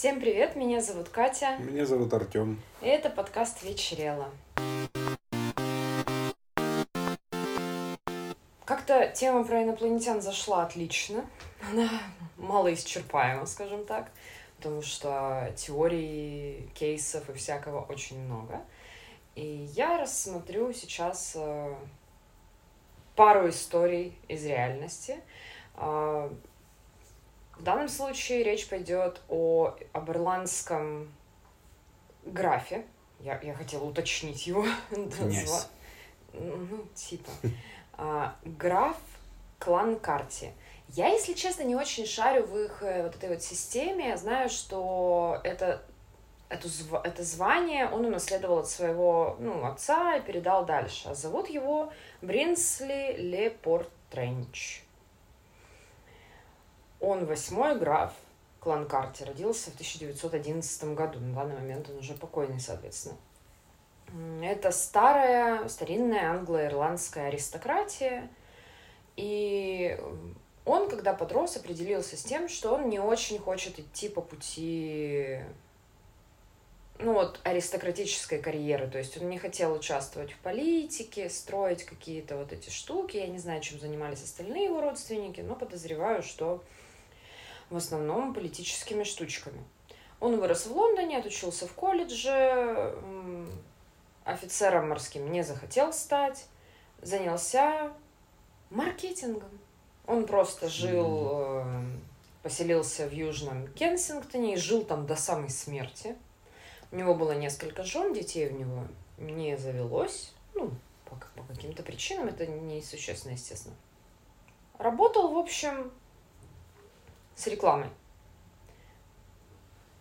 Всем привет, меня зовут Катя. Меня зовут Артем. И это подкаст «Вечерело». Как-то тема про инопланетян зашла отлично. Она малоисчерпаема, скажем так, потому что теорий, кейсов и всякого очень много. И я рассмотрю сейчас э, пару историй из реальности. В данном случае речь пойдет о об ирландском графе. Я, я хотела уточнить его. Yes. Ну, типа. А, граф клан Карти. Я, если честно, не очень шарю в их э, вот этой вот системе. Я знаю, что это, это, это звание он унаследовал от своего ну, отца и передал дальше. А зовут его Бринсли Лепорт Тренч. Он восьмой граф клан Карти, родился в 1911 году. На данный момент он уже покойный, соответственно. Это старая, старинная англо-ирландская аристократия. И он, когда подрос, определился с тем, что он не очень хочет идти по пути ну вот аристократической карьеры, то есть он не хотел участвовать в политике, строить какие-то вот эти штуки, я не знаю, чем занимались остальные его родственники, но подозреваю, что в основном политическими штучками. Он вырос в Лондоне, отучился в колледже, офицером морским не захотел стать, занялся маркетингом. Он просто жил, э, поселился в Южном Кенсингтоне и жил там до самой смерти. У него было несколько жен, детей у него не завелось. Ну, по, по каким-то причинам это несущественно, естественно. Работал, в общем, с рекламой.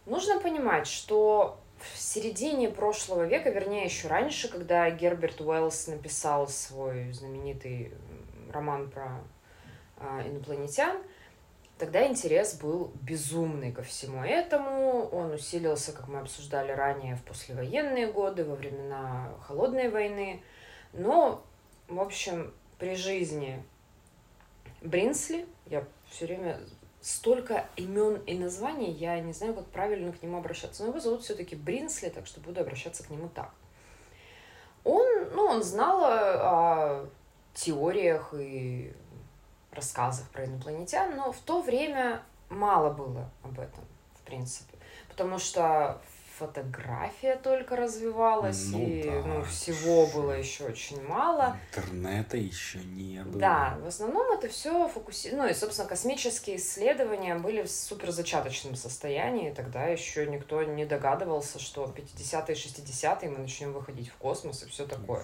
Нужно понимать, что в середине прошлого века, вернее, еще раньше, когда Герберт Уэллс написал свой знаменитый роман про э, инопланетян, тогда интерес был безумный ко всему этому. Он усилился, как мы обсуждали ранее, в послевоенные годы, во времена Холодной войны. Но, в общем, при жизни Бринсли, я все время столько имен и названий, я не знаю, как правильно к нему обращаться. Но его зовут все-таки Бринсли, так что буду обращаться к нему так. Он, ну, он знал о теориях и рассказах про инопланетян, но в то время мало было об этом, в принципе. Потому что фотография только развивалась, ну, и да. ну, всего было еще очень мало. Интернета еще не было. Да, в основном это все фокусировано. Ну и, собственно, космические исследования были в супер зачаточном состоянии. Тогда еще никто не догадывался, что в 50-е, 60-е мы начнем выходить в космос и все такое.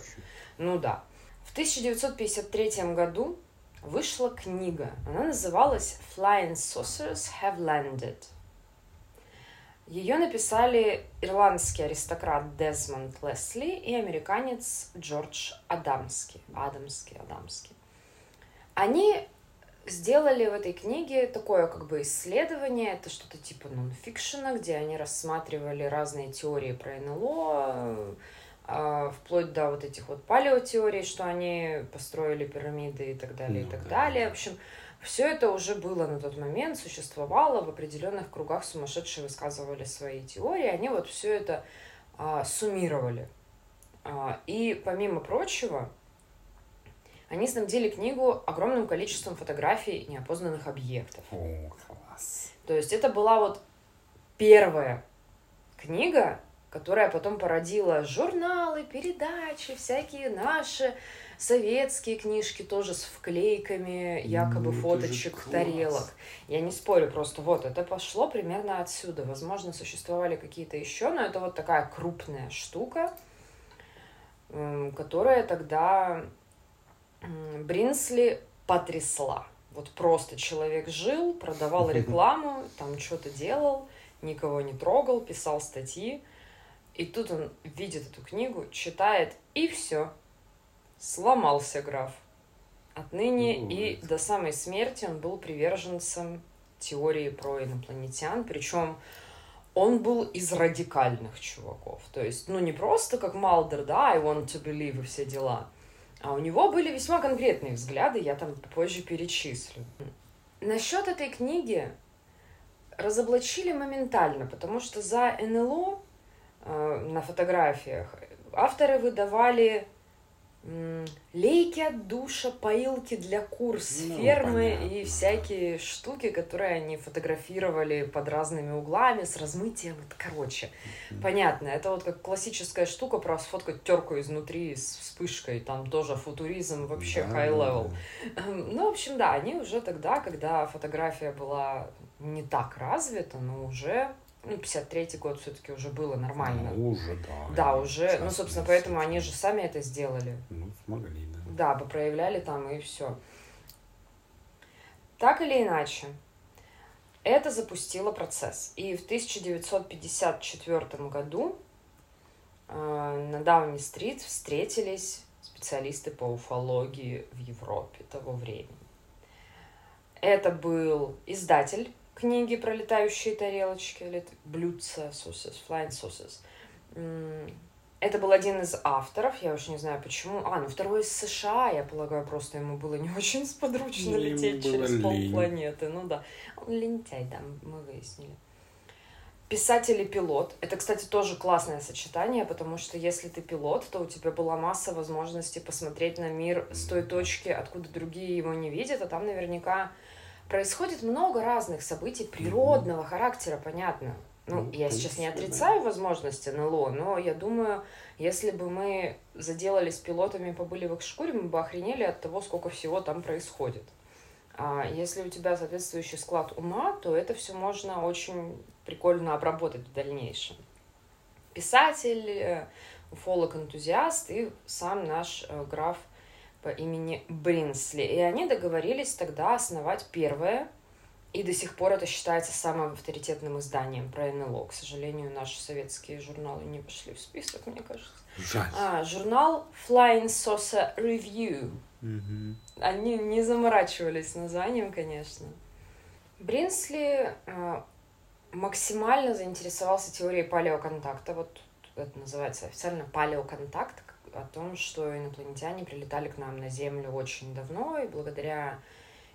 Ну да. В 1953 году вышла книга. Она называлась Flying Saucers Have Landed. Ее написали ирландский аристократ Дезмонд Лесли и американец Джордж Адамский. Адамский, Адамский. Они сделали в этой книге такое как бы исследование, это что-то типа нонфикшена, где они рассматривали разные теории про НЛО, а, вплоть до вот этих вот палеотеорий, что они построили пирамиды и так далее, и так далее. В общем, все это уже было на тот момент, существовало, в определенных кругах сумасшедшие высказывали свои теории, они вот все это а, суммировали. А, и помимо прочего, они снабдили книгу огромным количеством фотографий неопознанных объектов. О, класс. То есть это была вот первая книга, которая потом породила журналы, передачи, всякие наши советские книжки тоже с вклейками якобы ну, фоточек тарелок. Я не спорю, просто вот это пошло примерно отсюда. Возможно, существовали какие-то еще, но это вот такая крупная штука, которая тогда Бринсли потрясла. Вот просто человек жил, продавал рекламу, там что-то делал, никого не трогал, писал статьи. И тут он видит эту книгу, читает, и все сломался граф. Отныне ну, и до самой смерти он был приверженцем теории про инопланетян, причем он был из радикальных чуваков. То есть, ну, не просто как Малдер, да, I want to believe и все дела, а у него были весьма конкретные взгляды, я там позже перечислю. Насчет этой книги разоблачили моментально, потому что за НЛО э, на фотографиях авторы выдавали лейки от душа, поилки для кур с ну, и всякие штуки, которые они фотографировали под разными углами, с размытием. Короче, mm-hmm. понятно. Это вот как классическая штука про сфоткать терку изнутри с вспышкой. Там тоже футуризм, вообще да, high level. Да. Ну, в общем, да, они уже тогда, когда фотография была не так развита, но уже ну, 53-й год все-таки уже было нормально. Ну, уже, да. Да, уже, ну, собственно, поэтому они же сами это сделали. Ну, смогли, да. Да, попроявляли там и все. Так или иначе, это запустило процесс. И в 1954 году э, на Дауни-стрит встретились специалисты по уфологии в Европе того времени. Это был издатель книги про летающие тарелочки, или блюдца, sauces, flying sauces. Это был один из авторов, я уж не знаю почему. А, ну второй из США, я полагаю, просто ему было не очень сподручно лететь через лень. полпланеты. Ну да, он лентяй, да, мы выяснили. Писатель и пилот. Это, кстати, тоже классное сочетание, потому что если ты пилот, то у тебя была масса возможностей посмотреть на мир с той точки, откуда другие его не видят, а там наверняка происходит много разных событий природного mm-hmm. характера, понятно. Ну, ну я сейчас не отрицаю да. возможности НЛО, но я думаю, если бы мы заделались пилотами, побыли в их шкуре, мы бы охренели от того, сколько всего там происходит. А если у тебя соответствующий склад ума, то это все можно очень прикольно обработать в дальнейшем. Писатель, э, уфолог-энтузиаст и сам наш э, граф – по имени Бринсли. И они договорились тогда основать первое, и до сих пор это считается самым авторитетным изданием про НЛО. К сожалению, наши советские журналы не вошли в список, мне кажется. Жаль. А, журнал Flying Saucer Review. Угу. Они не заморачивались названием, конечно. Бринсли э, максимально заинтересовался теорией палеоконтакта. Вот это называется официально палеоконтакт, о том, что инопланетяне прилетали к нам на Землю очень давно, и благодаря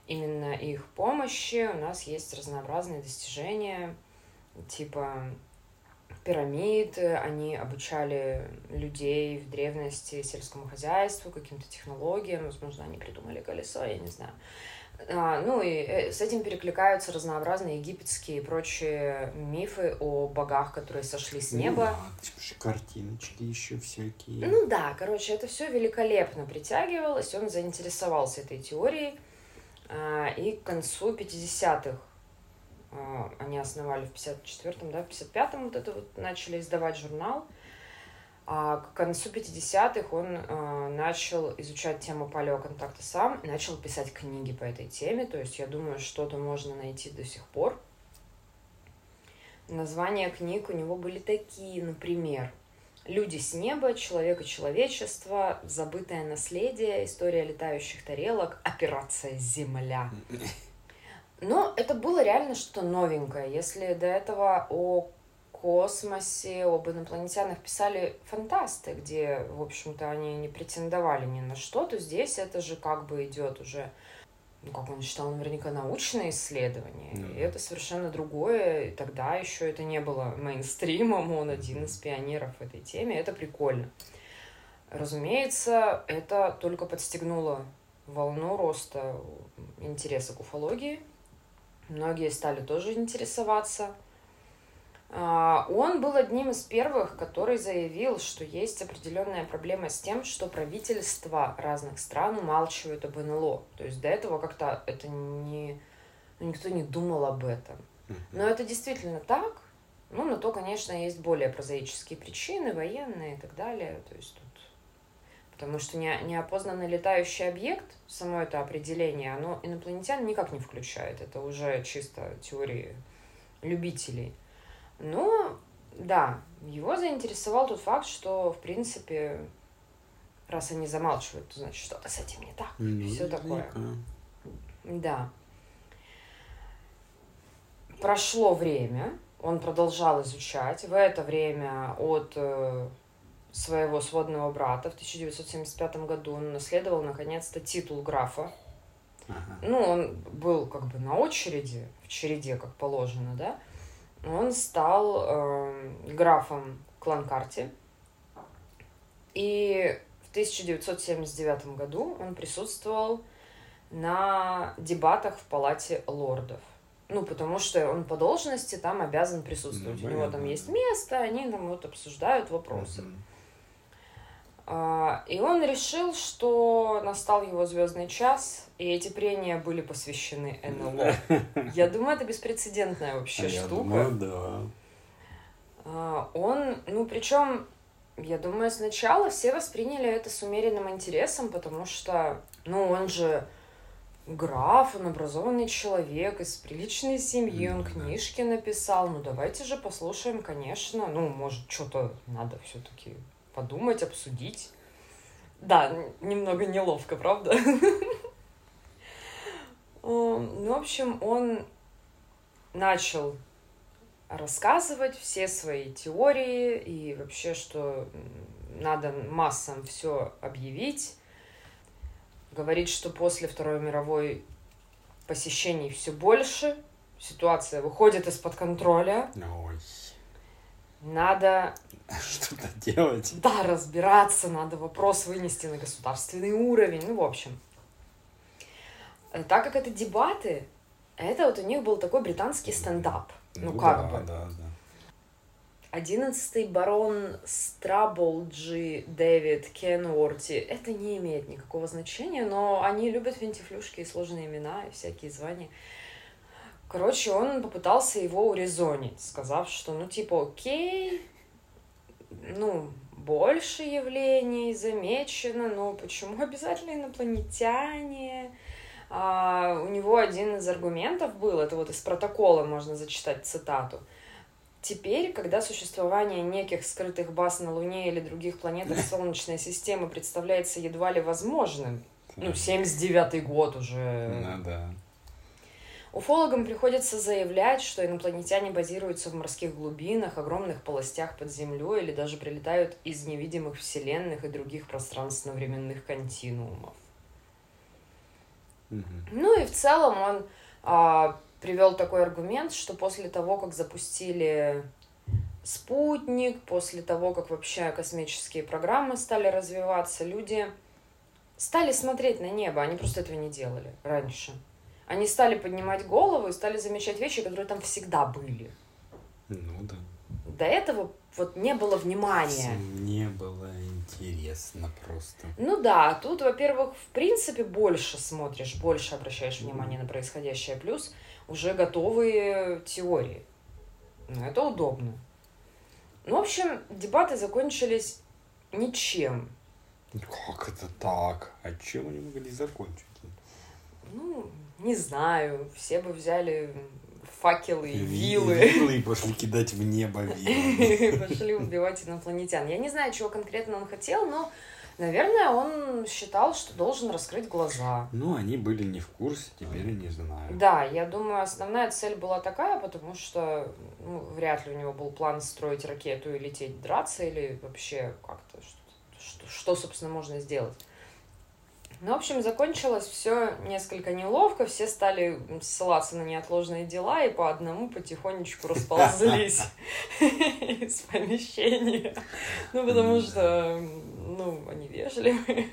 именно их помощи у нас есть разнообразные достижения, типа пирамид, они обучали людей в древности сельскому хозяйству, каким-то технологиям, возможно, они придумали колесо, я не знаю. А, ну и э, с этим перекликаются разнообразные египетские и прочие мифы о богах, которые сошли с неба. Ну, да, картиночки еще всякие. Ну да, короче, это все великолепно притягивалось, он заинтересовался этой теорией. А, и к концу 50-х а, они основали в 54-м, да, в 55-м вот это вот начали издавать журнал. А к концу 50-х он э, начал изучать тему палеоконтакта сам, начал писать книги по этой теме, то есть я думаю, что-то можно найти до сих пор. Названия книг у него были такие, например, «Люди с неба», «Человек и человечество», «Забытое наследие», «История летающих тарелок», «Операция Земля». Но это было реально что-то новенькое. Если до этого о космосе, об инопланетянах писали фантасты, где, в общем-то, они не претендовали ни на что, то здесь это же как бы идет уже, ну, как он считал, наверняка научное исследование. Mm. И это совершенно другое. И тогда еще это не было мейнстримом, он один из пионеров в этой теме. Это прикольно. Разумеется, это только подстегнуло волну роста интереса к уфологии. Многие стали тоже интересоваться – он был одним из первых, который заявил, что есть определенная проблема с тем, что правительства разных стран умалчивают об НЛО. То есть до этого как-то это не... Ну, никто не думал об этом. Но это действительно так. Ну, на то, конечно, есть более прозаические причины, военные и так далее. То есть тут... Потому что не, неопознанный летающий объект, само это определение, оно инопланетян никак не включает. Это уже чисто теории любителей. Но, да, его заинтересовал тот факт, что, в принципе, раз они замалчивают, то значит что-то с этим не так. Ну, все такое. Да. Прошло время, он продолжал изучать. В это время от э, своего сводного брата в 1975 году он наследовал наконец-то титул графа Ага. ну, он был как бы на очереди, в череде, как положено, да, он стал э, графом Кланкарти. И в 1979 году он присутствовал на дебатах в Палате лордов. Ну, потому что он по должности там обязан присутствовать. Ну, У него там есть место, они там вот обсуждают вопросы. Мгм. А, И он решил, что настал его звездный час, и эти прения были посвящены НЛО. Я думаю, это беспрецедентная вообще А штука. думаю, да. А, Он, ну, причем, я думаю, сначала все восприняли это с умеренным интересом, потому что, ну, он же граф, он образованный человек из приличной семьи, он книжки написал. Ну, давайте же послушаем, конечно. Ну, может, что-то надо все-таки подумать, обсудить. Да, немного неловко, правда? М, Ну, в общем, он начал рассказывать все свои теории и вообще, что надо массам все объявить. Говорит, что после Второй мировой посещений все больше, ситуация выходит из-под контроля, Ой, надо, что-то делать. да, разбираться, надо вопрос вынести на государственный уровень, ну, в общем. Э, Так как это дебаты, это вот у них был такой британский стендап. Ну, как да, бы. да, да. Одиннадцатый барон Страблджи Дэвид Кенуорти. Это не имеет никакого значения, но они любят финтифлюшки и сложные имена, и всякие звания. Короче, он попытался его урезонить, сказав, что, ну, типа, окей, ну, больше явлений замечено, но почему обязательно инопланетяне? А, у него один из аргументов был, это вот из протокола можно зачитать цитату. Теперь, когда существование неких скрытых баз на Луне или других планетах Солнечной системы представляется едва ли возможным, ну, 79-й год уже, Ну да. Уфологам приходится заявлять, что инопланетяне базируются в морских глубинах, огромных полостях под землей или даже прилетают из невидимых вселенных и других пространственно-временных континуумов. Мгм. Ну и в целом он а, привел такой аргумент, что после того, как запустили спутник, после того, как вообще космические программы стали развиваться, люди стали смотреть на небо, они просто этого не делали раньше. Они стали поднимать голову и стали замечать вещи, которые там всегда были. Ну да. До этого вот не было внимания. Не было интересно просто. Ну да, тут, во-первых, в принципе больше смотришь, больше обращаешь внимание на происходящее, плюс уже готовые теории. Ну, это удобно. Ну, в общем, дебаты закончились ничем. Как это так? А чем они могли закончить? Ну, не знаю, все бы взяли факелы и Ви- вилы. Вилы и пошли кидать в небо вилы. Пошли убивать инопланетян. Я не знаю, чего конкретно он хотел, но, наверное, он считал, что должен раскрыть глаза. Ну, они были не в курсе, теперь не знаю. Да, я думаю, основная цель была такая, потому что ну, вряд ли у него был план строить ракету и лететь драться, или вообще как-то что, что, что, собственно, можно сделать. Ну, в общем, закончилось все несколько неловко, все стали ссылаться на неотложные дела и по одному потихонечку расползлись из помещения. Ну, потому что, ну, они вежливые.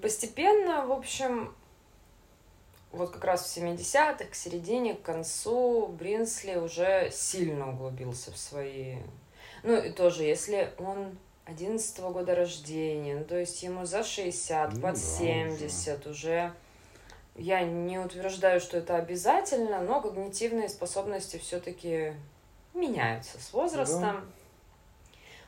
Постепенно, в общем, вот как раз в 70-х, к середине, к концу, Бринсли уже сильно углубился в свои... Ну, и тоже, если он 11 года рождения, ну, то есть ему за 60, Ну под да, 70 уже. Я не утверждаю, что это обязательно, но когнитивные способности все-таки меняются с возрастом.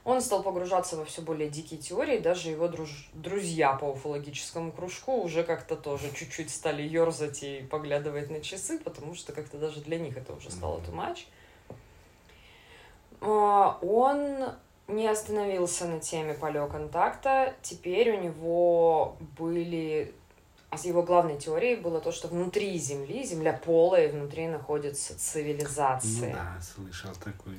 Он стал погружаться во все более дикие теории, даже его друж- друзья по уфологическому кружку уже как-то тоже чуть-чуть стали ерзать и поглядывать на часы, потому что как-то даже для них это уже стало too much. А, Он не остановился на теме палеоконтакта. Теперь у него были... а Его главной теорией было то, что внутри Земли, Земля полая, и внутри находятся Ну цивилизации. да, слышал такое.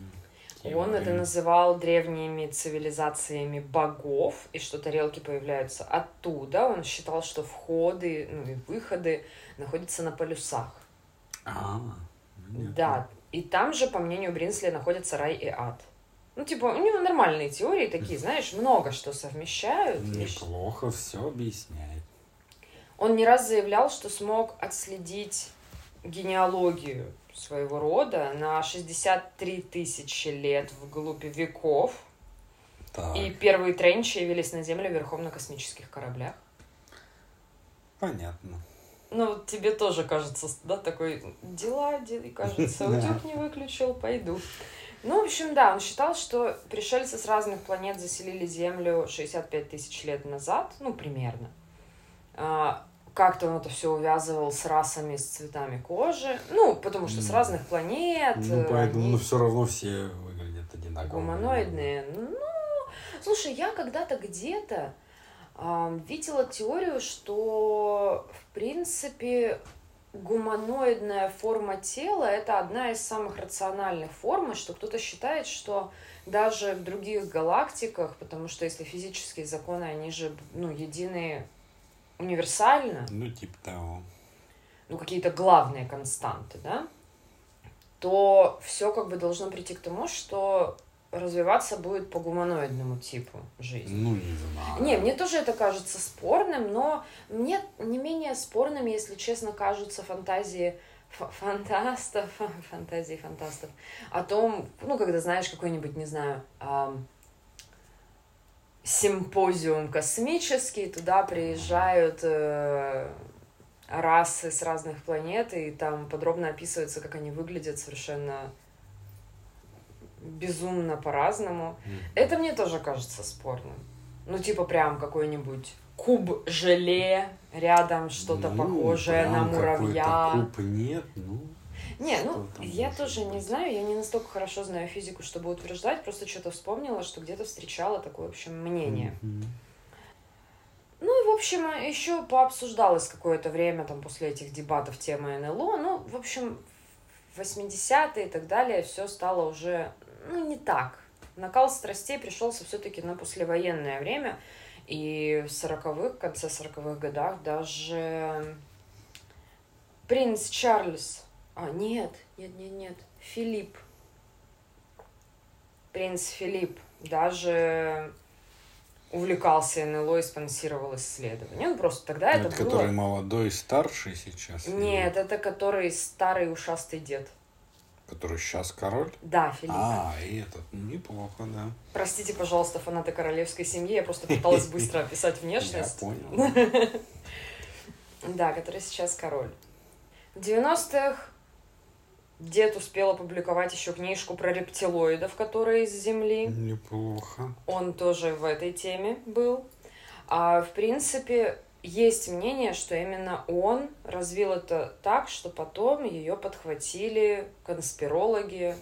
Он это называл древними цивилизациями богов, и что тарелки появляются оттуда. Он считал, что входы ну, и выходы находятся на полюсах. А, Да, и там же, по мнению Бринсли, находятся рай и ад. Ну, типа, у него нормальные теории такие, знаешь, много что совмещают. и Неплохо все объясняет. Он не раз заявлял, что смог отследить генеалогию своего рода на 63 тысячи лет вглубь веков. Так, И первые тренчи явились на Землю верхом на космических кораблях. понятно. Ну, вот тебе тоже кажется, да, такой дела, де- и кажется, утюг не выключил, пойду. Ну, в общем, да, он считал, что пришельцы с разных планет заселили Землю 65 тысяч лет назад, ну, примерно. А, Как-то он это все увязывал с расами, с цветами кожи. Ну, потому что с разных планет. Ну, э, поэтому, они ну, все равно все выглядят одинаково. гуманоидные. Ну, слушай, я когда-то где-то ам, видела теорию, что, в принципе, гуманоидная форма тела – это одна из самых рациональных форм, и что кто-то считает, что даже в других галактиках, потому что если физические законы, они же, ну, едины универсально, Ну, типа того. ну, какие-то главные константы, да, то все как бы должно прийти к тому, что развиваться будет по гуманоидному типу жизни. Ну, не знаю. Не, мне тоже это кажется спорным, но мне не менее спорным, если честно, кажутся фантазии фантастов, фантазии фантастов, о том, ну, когда знаешь какой-нибудь, не знаю, ам, симпозиум космический, туда приезжают э, расы с разных планет, и там подробно описывается, как они выглядят совершенно безумно по-разному. Мгм. Это мне тоже кажется спорным. Ну, типа прям какой-нибудь куб желе, рядом что-то Ну, похожее на муравья. куб нет, ну. Не, ну, я тоже не быть? знаю, я не настолько хорошо знаю физику, чтобы утверждать, просто что-то вспомнила, что где-то встречала такое, в общем, мнение. Мгм. Ну и, в общем, еще пообсуждалось какое-то время там после этих дебатов тема НЛО. Ну, в общем, в 80-е и так далее все стало уже, ну, не так. Накал страстей пришелся все-таки на послевоенное время. И в 40-х, конце 40-х годах даже принц Чарльз... А, нет, нет, нет, нет, Филипп. Принц Филипп даже увлекался НЛО и спонсировал исследования. Ну, просто тогда это, Это было... который молодой и старший сейчас? или Нет, это который старый ушастый дед. Который сейчас король? Да, Филипп. А, и этот, ну, неплохо, да. Простите, пожалуйста, фанаты королевской семьи, я просто пыталась быстро описать Я внешность. понял. Да, который сейчас король. В 90-х дед успел опубликовать еще книжку про рептилоидов, которые из Земли. Неплохо. Он тоже в этой теме был. А в принципе, есть мнение, что именно он развил это так, что потом ее подхватили конспирологи.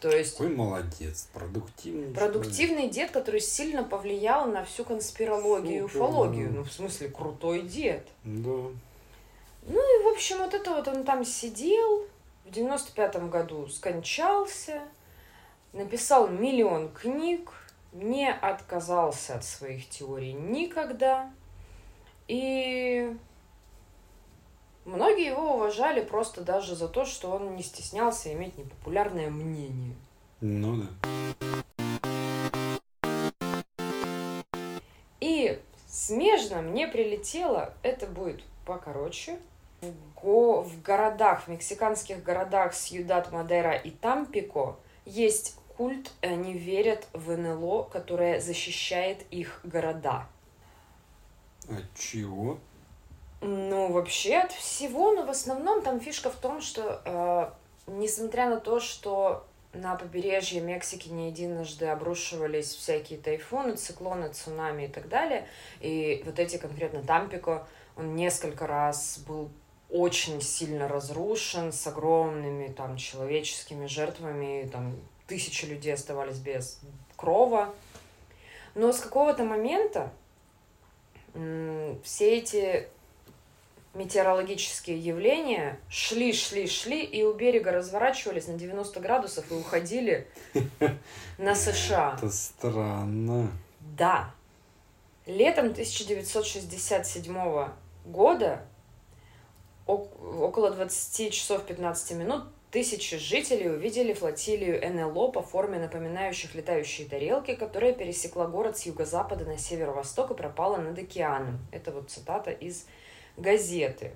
То есть Какой молодец, продуктивный. продуктивный дед, который сильно повлиял на всю конспирологию и уфологию. да. Ну, в смысле, крутой дед. человек. Ну и, в общем, вот это вот он там сидел, в 95-м году скончался, написал миллион книг, не отказался от своих теорий никогда. И многие его уважали просто даже за то, что он не стеснялся иметь непопулярное мнение. Ну да. И смежно мне прилетело, это будет покороче, в, го- в городах, в мексиканских городах Сьюдад Мадера и Тампико есть культ, они верят в НЛО, которое защищает их города. А чего? Ну, вообще от всего, но в основном там фишка в том, что э, несмотря на то, что на побережье Мексики не единожды обрушивались всякие тайфуны, циклоны, цунами и так далее, и вот эти конкретно Тампико, он несколько раз был очень сильно разрушен, с огромными там человеческими жертвами, там тысячи людей оставались без крова. Но с какого-то момента все эти метеорологические явления шли, шли, шли, и у берега разворачивались на 90 градусов и уходили на США. Это странно. Да. Летом 1967 года около 20 часов 15 минут тысячи жителей увидели флотилию НЛО по форме напоминающих летающие тарелки, которая пересекла город с юго-запада на северо-восток и пропала над океаном. Это вот цитата из газеты.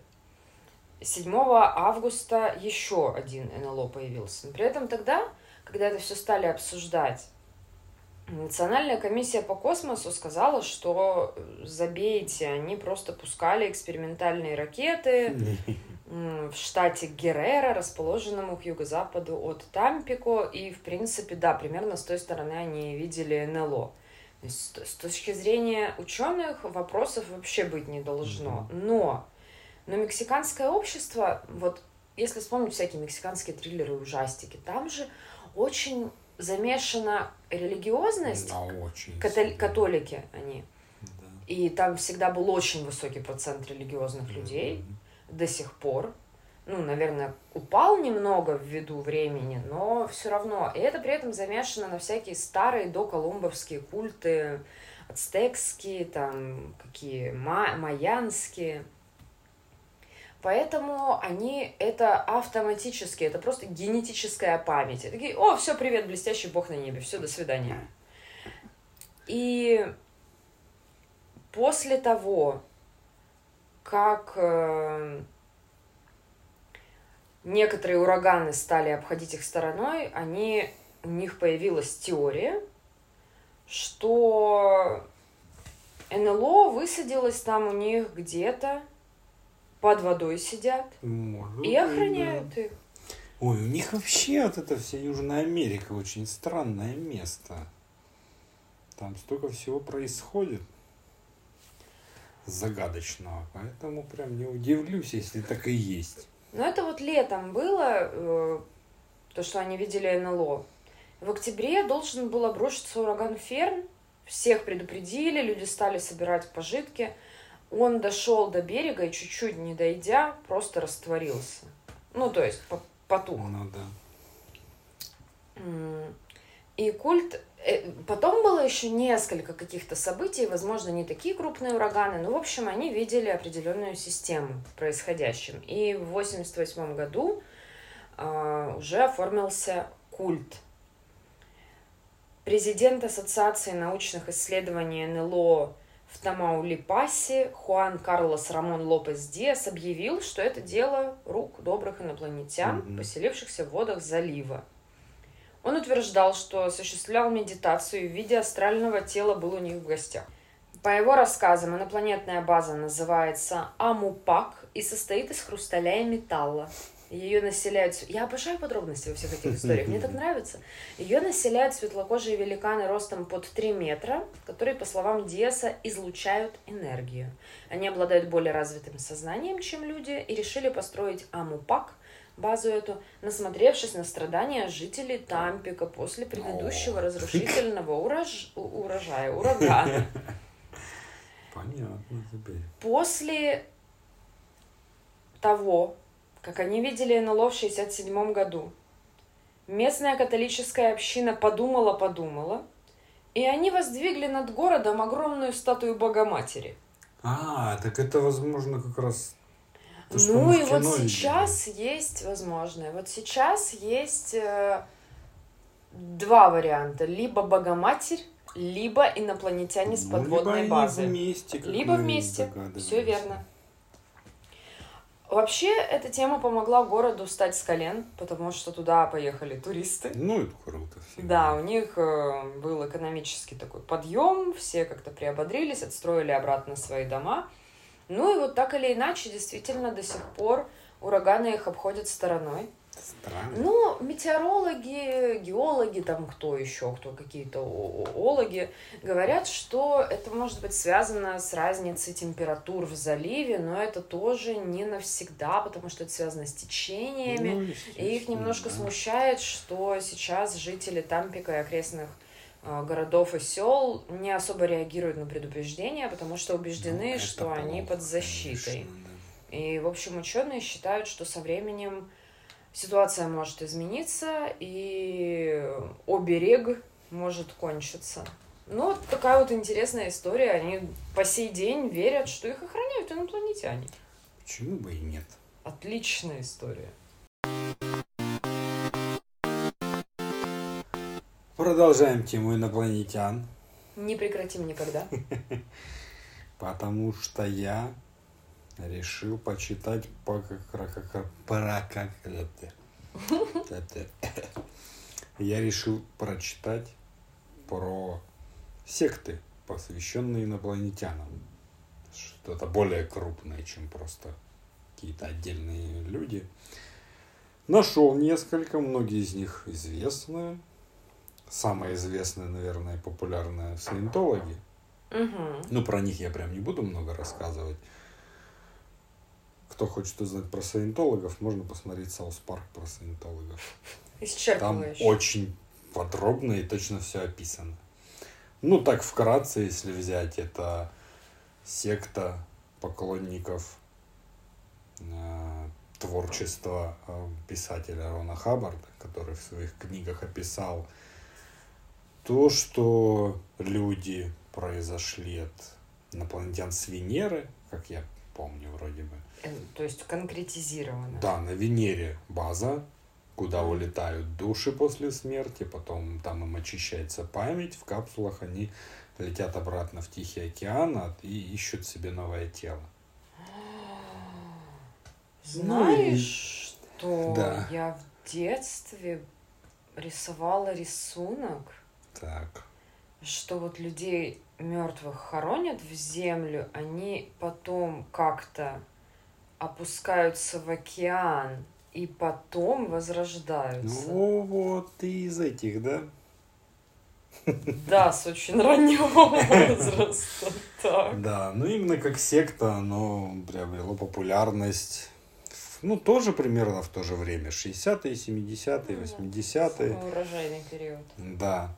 7 августа еще один НЛО появился. При этом тогда, когда это все стали обсуждать, Национальная комиссия по космосу сказала, что забейте, они просто пускали экспериментальные ракеты в штате Геррера, расположенному к юго-западу от Тампико, и, в принципе, да, примерно с той стороны они видели НЛО. С точки зрения ученых вопросов вообще быть не должно. Но, но мексиканское общество, вот если вспомнить всякие мексиканские триллеры и ужастики, там же очень замешана религиозность. Да, очень. Католи- католики они. Да. И там всегда был очень высокий процент религиозных людей mm-hmm. До сих пор. Ну, наверное, упал немного ввиду времени, но все равно. И это при этом замешано на всякие старые доколумбовские культы, ацтекские, там, какие, ма- майянские. Поэтому они это автоматически, это просто генетическая память. И такие, о, все, привет, блестящий бог на небе, все, до свидания. И после того, как э, некоторые ураганы стали обходить их стороной, они, у них появилась теория, что НЛО высадилось там у них где-то под водой сидят Может и охраняют да. их. Ой, у них вообще вот это вся Южная Америка очень странное место. Там столько всего происходит загадочного, поэтому прям не удивлюсь, если так и есть. Но это вот летом было, э, то, что они видели НЛО. В октябре должен был обрушиться ураган Ферн, всех предупредили, люди стали собирать пожитки – он дошел до берега и чуть-чуть не дойдя, просто растворился. Ну, то есть потух. Ну да. И культ... Э, потом было еще несколько каких-то событий, возможно, не такие крупные ураганы, но, в общем, они видели определенную систему происходящим. И в 1988 году э, уже оформился культ. Президент Ассоциации научных исследований НЛО в Тамаулипасе Хуан Карлос Рамон Лопес Диас объявил, что это дело рук добрых инопланетян, mm-hmm. поселившихся в водах залива. Он утверждал, что осуществлял медитацию в виде астрального тела был у них в гостях. По его рассказам, инопланетная база называется Амупак и состоит из хрусталя и металла. Ее населяют... Я обожаю подробности во всех этих историях, мне так нравится. Ее населяют светлокожие великаны ростом под 3 метра, которые, по словам Диаса, излучают энергию. Они обладают более развитым сознанием, чем люди, и решили построить Амупак, базу эту, насмотревшись на страдания жителей Тампика после предыдущего разрушительного урож... урожая, урагана. Понятно теперь. После того, как они видели НЛО в 67 году. Местная католическая община подумала-подумала, и они воздвигли над городом огромную статую Богоматери. А, так это, возможно, как раз то, что ну и вот сейчас видели. есть, возможно, вот сейчас есть э, два варианта. Либо Богоматерь, либо инопланетяне с подводной ну, либо базы. Вместе, либо вместе. Все верно. Вообще, эта тема помогла городу встать с колен, потому что туда поехали туристы. Ну, это круто. Да, у них э, был экономический такой подъем, все как-то приободрились, отстроили обратно свои дома. Ну и вот так или иначе, действительно, до сих пор ураганы их обходят стороной. Странно. Ну, метеорологи, геологи, там кто еще, кто какие-то ологи, говорят, что это может быть связано с разницей температур в заливе, но это тоже не навсегда, потому что это связано с течениями. Ну, и их немножко да. смущает, что сейчас жители Тампика и окрестных городов и сел не особо реагируют на предупреждения, потому что убеждены, ну, что плохо, они под защитой. Конечно, да. И, в общем, ученые считают, что со временем ситуация может измениться, и оберег может кончиться. Ну, вот такая вот интересная история. Они по сей день верят, что их охраняют инопланетяне. Почему бы и нет? Отличная история. Продолжаем тему инопланетян. Не прекратим никогда. Потому что я решил почитать про как я решил прочитать про секты, посвященные инопланетянам. Что-то более крупное, чем просто какие-то отдельные люди. Нашел несколько, многие из них известные. Самая известная, наверное, популярная саентологи. Угу. Ну, про них я прям не буду много рассказывать. Кто хочет узнать про саентологов, можно посмотреть South Park про саентологов. Там очень подробно и точно все описано. Ну, так вкратце, если взять, это секта поклонников э, творчества э, писателя Рона Хаббарда, который в своих книгах описал то, что люди произошли от инопланетян с Венеры, как я помню вроде бы. Э, то есть конкретизировано. Да, на Венере база, куда улетают души после смерти, потом там им очищается память, в капсулах они летят обратно в Тихий океан и ищут себе новое тело. Знаешь, ну, что да. я в детстве рисовала рисунок, так. что вот людей мертвых хоронят в землю, они потом как-то опускаются в океан и потом возрождаются. Ну вот, ты из этих, да? Да, с очень раннего возраста. Так. Да, ну именно как секта оно приобрело популярность. Ну, тоже примерно в то же время. 60-е, 70-е, 80-е. Урожайный период. Да.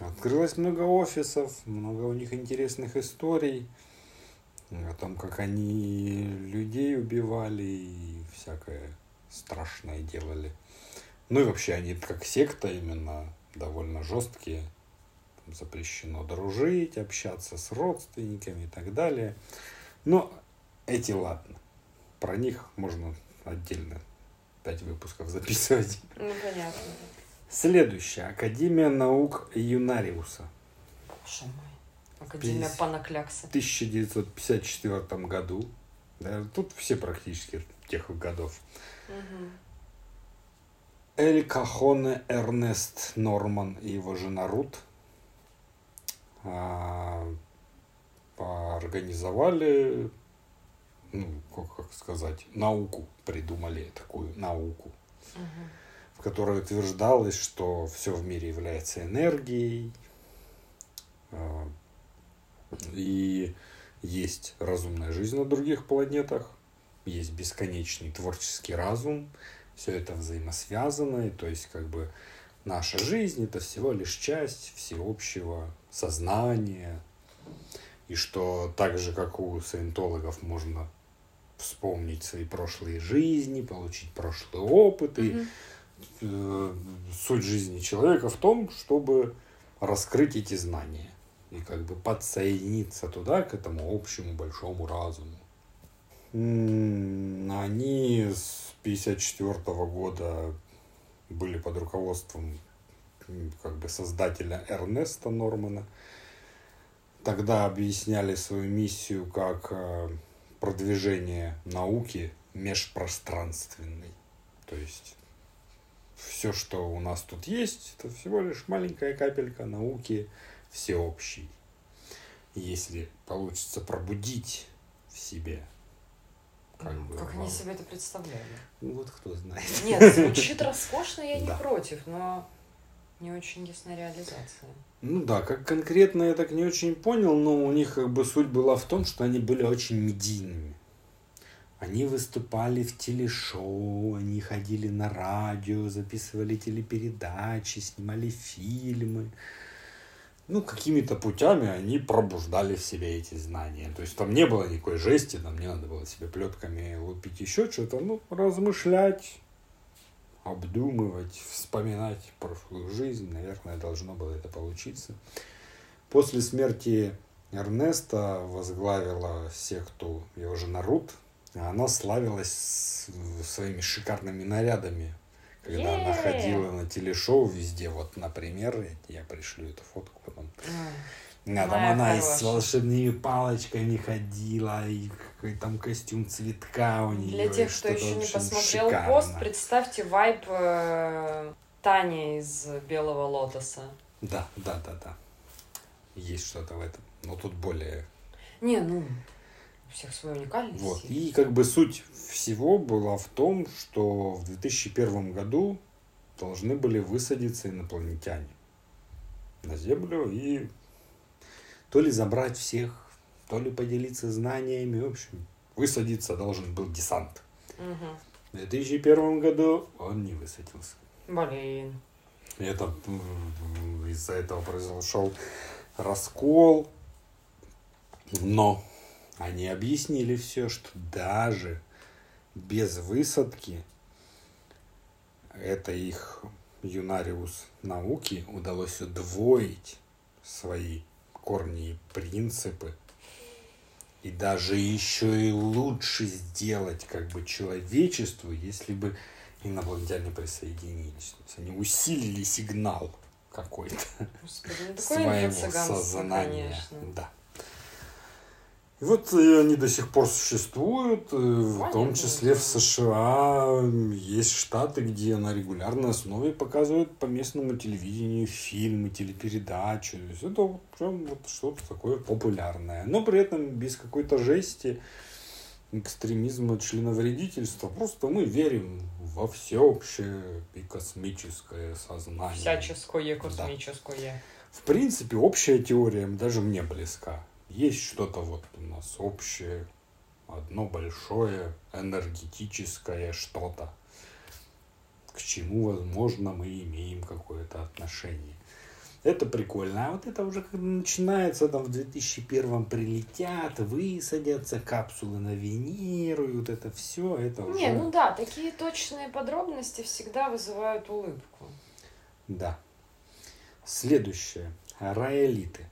Открылось много офисов, много у них интересных историй о том, как они людей убивали и всякое страшное делали. Ну и вообще они как секта именно довольно жесткие. Там запрещено дружить, общаться с родственниками и так далее. Но эти ладно. Про них можно отдельно пять выпусков записывать. Ну, понятно. Следующая. Академия наук Юнариуса. Боже мой. Академия Панаклякса. В 1954 году. Да, тут все практически тех годов. Угу. Эль Кахоне Эрнест Норман и его жена Рут а, организовали, ну, как сказать, науку, придумали такую науку, угу. Которой утверждалось, что все в мире является энергией, а, и есть разумная жизнь на других планетах, есть бесконечный творческий разум, все это взаимосвязано, и то есть как бы наша жизнь это всего лишь часть всеобщего сознания, и что так же, как у саентологов можно вспомнить свои прошлые жизни, получить прошлый опыт, и э, суть жизни человека в том, чтобы раскрыть эти знания и как бы подсоединиться туда, к этому общему большому разуму. Они с 54 года были под руководством как бы создателя Эрнеста Нормана. Тогда объясняли свою миссию как э, продвижение науки межпространственной. То есть все, что у нас тут есть, это всего лишь маленькая капелька науки всеобщей. Если получится пробудить в себе как, бы, как они себе это представляли? Ну вот кто знает. Нет, звучит роскошно, я не против, но не очень ясная реализация. Ну да, как конкретно я так не очень понял, но у них как бы суть была в том, что они были очень медийными. Они выступали в телешоу, они ходили на радио, записывали телепередачи, снимали фильмы. ну, какими-то путями они пробуждали в себе эти знания. То есть там не было никакой жести, там не надо было себе плетками лупить еще что-то, ну, размышлять, обдумывать, вспоминать прошлую жизнь, наверное, должно было это получиться. После смерти Эрнеста возглавила секту его жена Рут, она славилась своими шикарными нарядами когда yeah. она ходила на телешоу везде, вот, например, я пришлю эту фотку потом. Да, там она хорошая. с волшебными палочками ходила, и какой там костюм цветка у нее. Для тех, кто еще не посмотрел шикарно. пост, представьте вайп э, Тани из Белого Лотоса. Да, да, да, да. Есть что-то в этом. Но тут более... Не, ну, всех свой уникальность. Вот. И как бы суть всего была в том, что в 2001 году должны были высадиться инопланетяне на Землю и то ли забрать всех, то ли поделиться знаниями. В общем, высадиться должен был десант. Угу. В 2001 году он не высадился. Блин. Это из-за этого произошел раскол. Но они объяснили все, что даже без высадки это их юнариус науки удалось удвоить свои корни и принципы и даже еще и лучше сделать как бы человечеству, если бы инопланетяне присоединились. Они усилили сигнал какой-то ну своего сознания. Конечно. Да. И вот э, они до сих пор существуют, э, в том числе в США есть штаты, где на регулярной основе показывают по местному телевидению фильмы, телепередачи. То есть это прям вот что-то такое популярное. Но при этом без какой-то жести, экстремизма, членовредительства. Просто мы верим во всеобщее и космическое сознание. Всяческое космическое. Да. В принципе, общая теория даже мне близка есть что-то вот нас общее, одно большое энергетическое что-то, к чему, возможно, мы имеем какое-то отношение. Это прикольно. А вот это уже когда начинается, там в 2001 прилетят, высадятся, капсулы на Венеру, и вот это все, это уже... Не, ну да, такие точные подробности всегда вызывают улыбку. Да. Следующее. Раэлиты.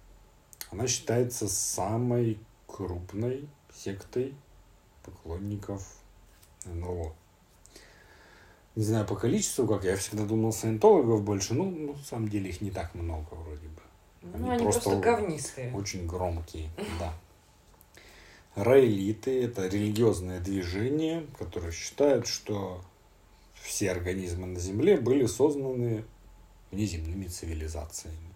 Она считается самой крупной сектой поклонников НЛО. Не знаю по количеству, как я всегда думал, саентологов больше, ну, ну на самом деле их не так много вроде бы. Они, ну, они просто, просто говнистые. Очень громкие, да. Раэлиты – это религиозное движение, которое считает, что все организмы на Земле были созданы внеземными цивилизациями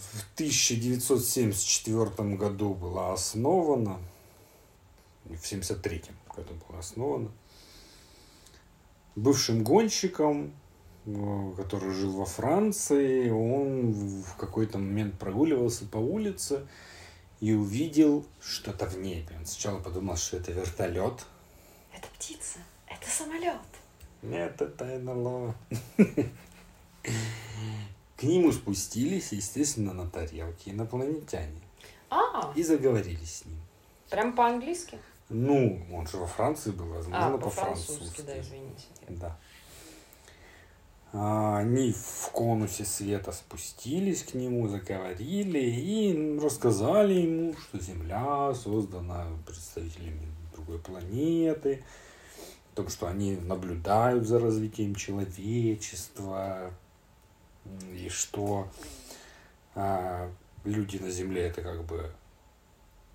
в 1974 году была основана, в 1973 году была основана, бывшим гонщиком, э, который жил во Франции, он в какой-то момент прогуливался по улице и увидел что-то в небе. Он сначала подумал, что это вертолет. Это птица, это самолет. Нет, это НЛО. К нему спустились, естественно, на тарелке инопланетяне. А. И заговорили с ним. Прям по-английски? Ну, он же во Франции был, возможно, а, по-французски. да, извините. Да. Они в конусе света спустились к нему, заговорили и рассказали ему, что Земля создана представителями другой планеты, о том, что они наблюдают за развитием человечества, и что а, люди на Земле это как бы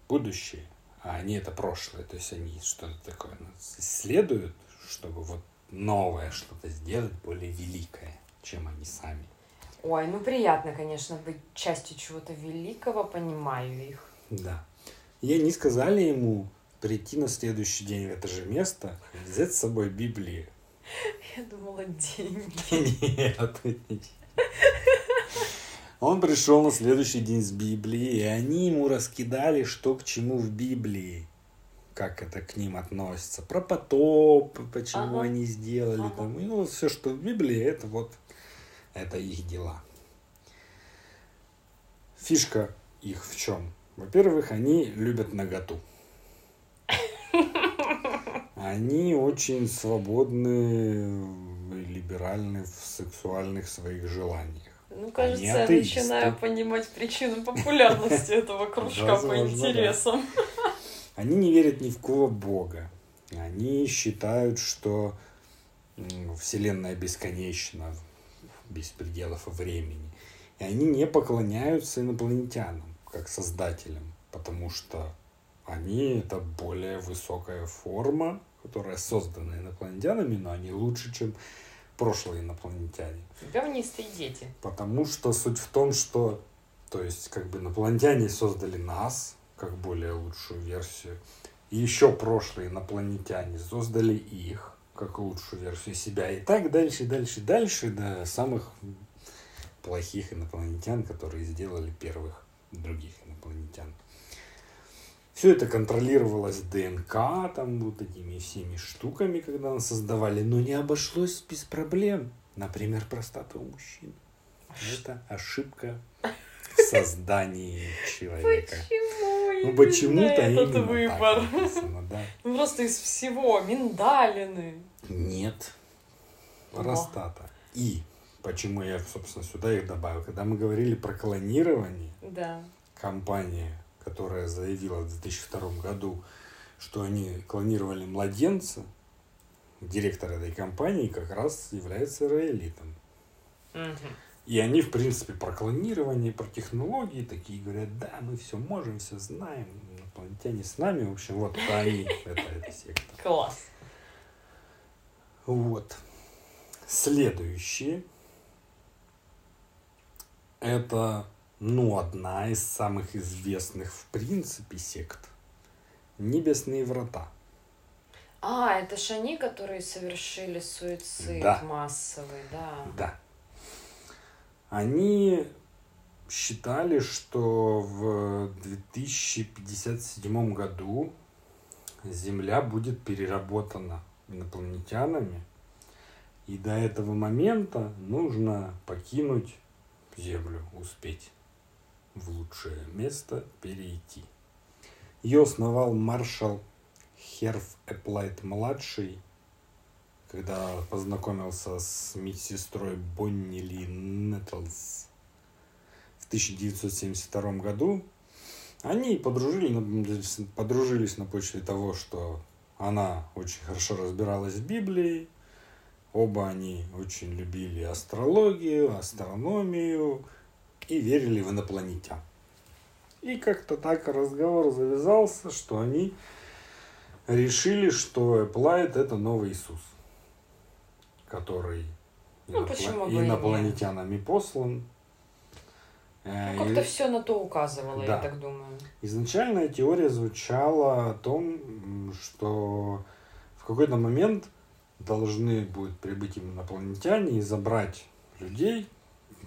будущее, а они это прошлое. То есть они что-то такое исследуют, чтобы вот новое что-то сделать, более великое, чем они сами. Ой, ну приятно, конечно, быть частью чего-то великого, понимаю их. Да. И они сказали ему прийти на следующий день в это же место, взять с собой Библию. Я думала, деньги. Нет, он пришел на следующий день с Библией, и они ему раскидали, что к чему в Библии, как это к ним относится, про потоп, почему ага. они сделали, ага. там, и ну, все, что в Библии, это вот, это их дела. фишка их в чем? Во-первых, они любят наготу. Они очень свободны либеральны в сексуальных своих желаниях. Ну, кажется, Они я начинаю понимать причину популярности этого кружка по интересам. Они не верят ни в кого бога. Они считают, что Вселенная бесконечна, без пределов времени. И они не поклоняются инопланетянам, как создателям, потому что они это более высокая форма, которая создана инопланетянами, но они лучше, чем прошлые инопланетяне. Говнистые дети. Потому что суть в том, что, то есть, как бы инопланетяне создали нас, как более лучшую версию, и еще прошлые инопланетяне создали их, как лучшую версию себя, и так дальше, дальше, дальше, до самых плохих инопланетян, которые сделали первых других инопланетян. Все это контролировалось ДНК, там вот этими всеми штуками, когда нас создавали, но не обошлось без проблем. Например, простата у мужчин. Это ошибка в создании человека. Почему? Ну почему-то именно этот выбор? так написано, да. Ну просто из всего. Миндалины. Нет. Простата. И почему я, собственно, сюда их добавил. Когда мы говорили про клонирование, Да. компания, которая заявила в 2002 году, что они клонировали младенца, директор этой компании как раз является израилитом. Мгм. И они, в принципе, про клонирование, про технологии такие говорят, да, мы все можем, все знаем, инопланетяне с нами, в общем, вот это они, это эта секта. Класс. Вот. Следующее. Это, ну, одна из самых известных, в принципе, сект. Небесные врата. А, это ж они, которые совершили суицид Да. массовый, да. Да. Они считали, что в 2057 году Земля будет переработана инопланетянами, и до этого момента нужно покинуть Землю, успеть в лучшее место перейти. Ее основал маршал Херф Эплайт младший, когда познакомился с медсестрой Бонни Ли Нэттлс в 1972 году. Они подружились, подружились на почве того, что она очень хорошо разбиралась в Библии, оба они очень любили астрологию, астрономию и верили в инопланетян. И как-то так разговор завязался, что они решили, что Эпплайт это новый Иисус, который Ну, инопла- инопланетянами послан. Э, Ну, как-то и все на то указывало, я Да. так думаю. Изначальная теория звучала о том, что в какой-то момент должны будут прибыть инопланетяне и забрать людей,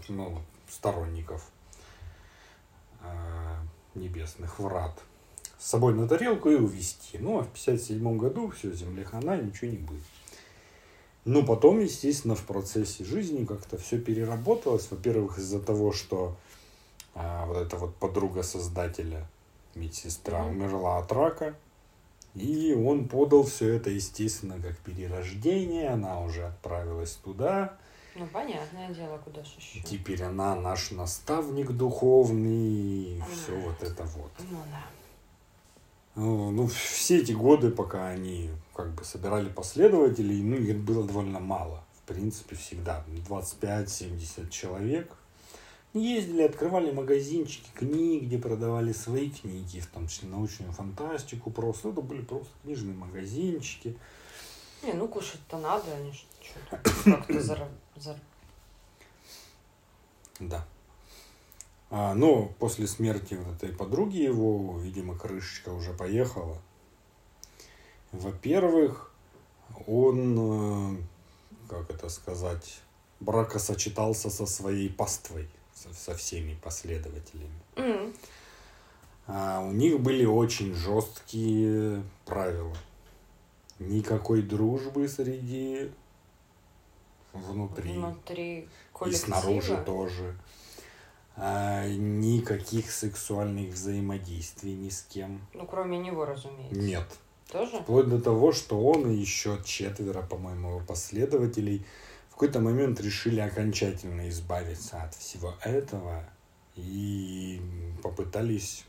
ну, сторонников э, небесных врат, с собой на тарелку и увезти. Ну, а в 57 году все, земля хана, ничего не будет. Ну, потом, естественно, в процессе жизни как-то все переработалось. Во-первых, из-за того, что а, вот эта вот подруга создателя, медсестра, Мгм. умерла от рака. И он подал все это, естественно, как перерождение. Она уже отправилась туда. Ну, понятное дело, куда же еще. Теперь она наш наставник духовный. И все Мгм. вот это вот. Ну да. Ну, ну, все эти годы, пока они как бы собирали последователей, ну, их было довольно мало. В принципе, всегда. 25-70 человек. Ездили, открывали магазинчики книг, где продавали свои книги, в том числе научную фантастику просто. Это были просто книжные магазинчики. Не, ну кушать-то надо, они ж что-то как-то зара- зар- Да. А, но после смерти вот этой подруги его, видимо, крышечка уже поехала. Во-первых, он, э, как это сказать, бракосочетался со своей паствой, со, со всеми последователями. М, А у них были очень жесткие правила. Никакой дружбы среди внутри Внутри и снаружи тоже. а, никаких сексуальных взаимодействий ни с кем. Ну, кроме него, разумеется. Нет. Тоже? Вплоть до того, что он и еще четверо, по-моему, его последователей в какой-то момент решили окончательно избавиться от всего этого и попытались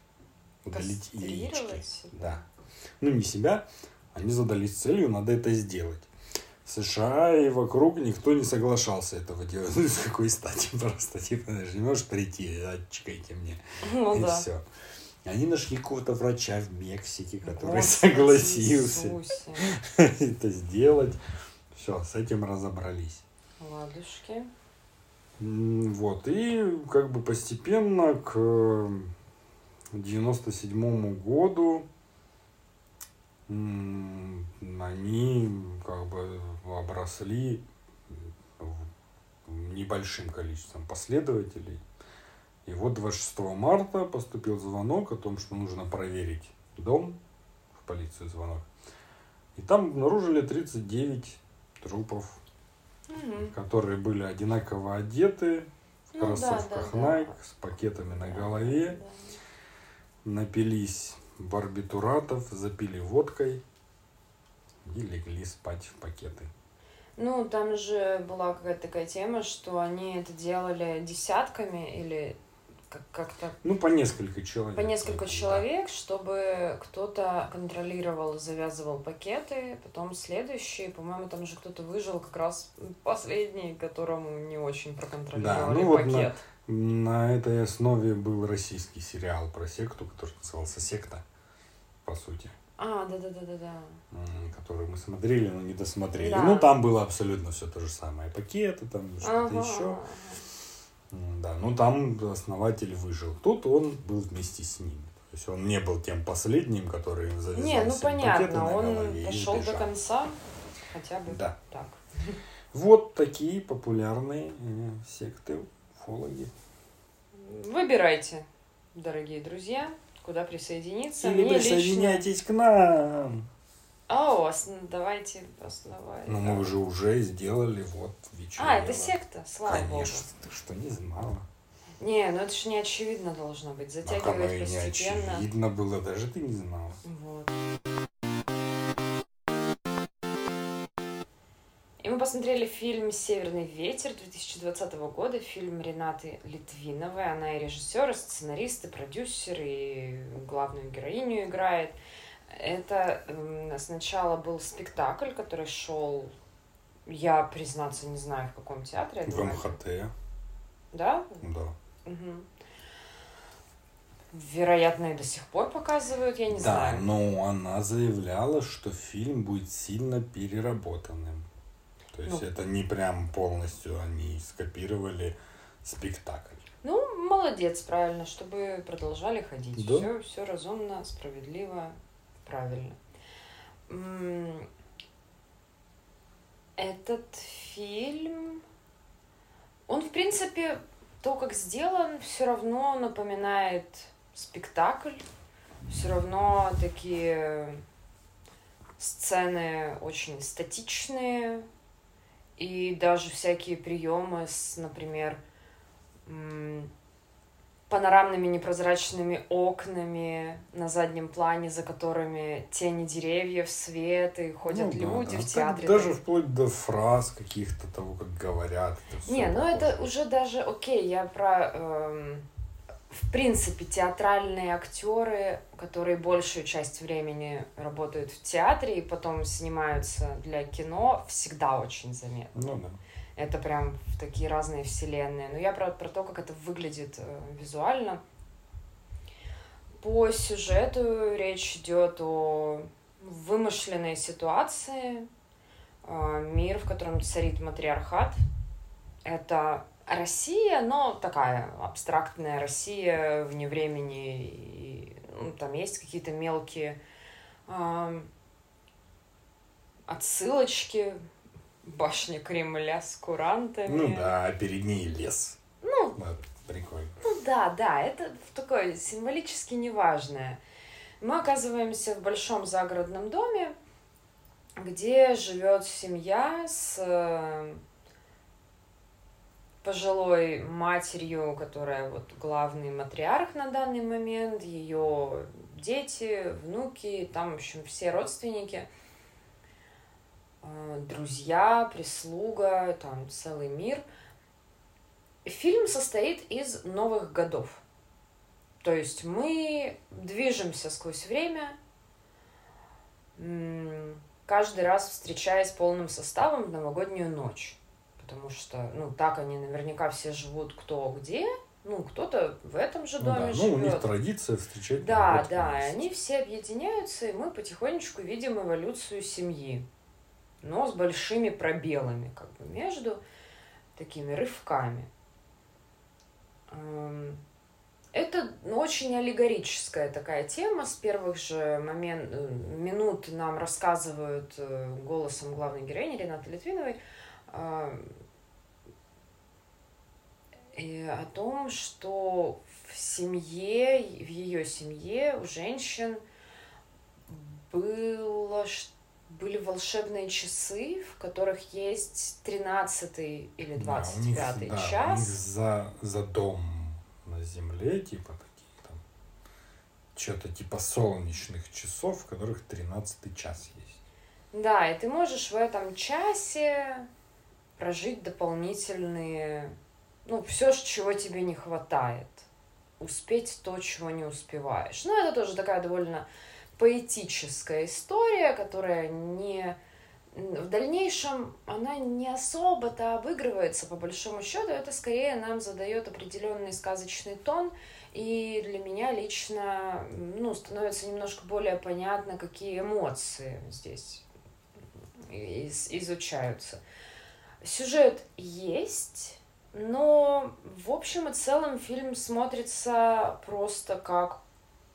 удалить яички. Да. Ну, не себя, они задались целью, надо это сделать. США и вокруг никто не соглашался этого делать. Ну, с какой стати просто, типа, даже не можешь прийти, отчекайте мне. Ну и да. все. Они нашли какого-то врача в Мексике, который Господи согласился Иисусе. это сделать. Все, с этим разобрались. Ладушки. Вот, и как бы постепенно к 97 году они как бы обросли небольшим количеством последователей. И вот 26 марта поступил звонок о том, что нужно проверить дом, в полицию звонок. И там обнаружили 39 трупов Мгм. которые были одинаково одеты, в Ну да, кроссовках да, да. Nike, с пакетами на голове, Да. напились барбитуратов, запили водкой и легли спать в пакеты. Ну, там же была какая-то такая тема, что они это делали десятками или как-то Ну, по несколько человек. по несколько Да. человек, чтобы кто-то контролировал, завязывал пакеты, потом следующий, по-моему, там же кто-то выжил как раз последний, которому не очень проконтролировали ну вот пакет. На этой основе был российский сериал про секту, который назывался «Секта», по сути, А, да-да-да-да-да. который мы смотрели, но не досмотрели. Да. Ну, там было абсолютно все то же самое. Пакеты, там что-то Ага, еще. ага. Да, ну там основатель выжил. Тут он был вместе с ним. То есть он не был тем последним, который завязал Не, ну понятно, он пошел до конца, хотя бы Да. так. Вот такие популярные э, секты, уфологи. Выбирайте, дорогие друзья, куда присоединиться. Или Мне лично- присоединяйтесь к нам. О, ос- давайте основать. Ну мы уже уже сделали вот вечерело. А, это секта, слава Конечно, ты что, не знала? богу. Не, ну это же не очевидно должно быть. Затягивать не постепенно. очевидно было, даже ты не знала. Вот. И мы посмотрели фильм «Северный ветер» 2020 года, фильм Ренаты Литвиновой. Она и режиссер, и сценарист, и продюсер, и главную героиню играет. Это сначала был спектакль, который шел, я, признаться, не знаю, в каком театре. В МХТ, Да? да. Мгм. Вероятно, и до сих пор показывают, я не да, знаю. но она заявляла, что фильм будет сильно переработанным. То есть Ну. это не прям полностью они скопировали спектакль. Ну, молодец, правильно, чтобы продолжали ходить. Да. Все, все разумно, справедливо, правильно. Этот фильм, он, в принципе, то, как сделан, все равно напоминает спектакль. Все равно такие сцены очень статичные. И даже всякие приемы с, например, панорамными непрозрачными окнами на заднем плане, за которыми тени деревьев, свет, и ходят Ну люди да. в Так театре. Даже там. вплоть до фраз каких-то того, как говорят. Не, ну это уже даже окей, я про эм, в принципе театральные актеры, которые большую часть времени работают в театре и потом снимаются для кино, всегда очень заметно. Ну да. Это прям в такие разные вселенные. Но я про, про то, как это выглядит э, визуально. По сюжету речь идет о вымышленной ситуации, э, мир, в котором царит матриархат. Это Россия, но такая абстрактная Россия вне времени. И, ну, там есть какие-то мелкие ам, отсылочки, башня Кремля с курантами. Ну да, а перед ней лес. Ну, Да, прикольно. ну да, да, это такое символически неважное. Мы оказываемся в большом загородном доме, где живет семья с э, пожилой матерью, которая вот главный матриарх на данный момент, ее дети, внуки, там, в общем, все родственники, друзья, прислуга, там целый мир. Фильм состоит из новых годов. То есть мы движемся сквозь время, каждый раз встречаясь полным составом в новогоднюю ночь. Потому что, ну, так они наверняка все живут кто где, ну, кто-то в этом же доме ну, да. живет. Ну, у них традиция встречать. Да, да, и они все объединяются, и мы потихонечку видим эволюцию семьи, но с большими пробелами, как бы между такими рывками. Эм, это очень аллегорическая такая тема. С первых же момент, э, минут нам рассказывают э, голосом главной героини Ренаты Литвиновой и о том, что в семье, в ее семье у женщин было, были волшебные часы, в которых есть 13 или 29 да, них, час. Да, у них за, за дом на земле, типа такие там, что-то типа солнечных часов, в которых 13 час есть. Да, и ты можешь в этом часе прожить дополнительные, ну, все, чего тебе не хватает. Успеть то, чего не успеваешь. Ну, это тоже такая довольно поэтическая история, которая не в дальнейшем она не особо-то обыгрывается, по большому счету, это скорее нам задает определенный сказочный тон, и для меня лично ну, становится немножко более понятно, какие эмоции здесь из, изучаются. Сюжет есть, но в общем и целом фильм смотрится просто как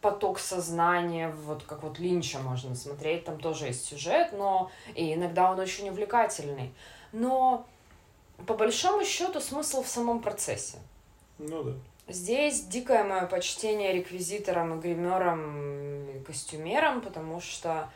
поток сознания, вот как вот Линча можно смотреть, там тоже есть сюжет, но и иногда он очень увлекательный. Но по большому счету смысл в самом процессе. Ну да. Здесь дикое мое почтение реквизиторам и гримерам и костюмерам, потому что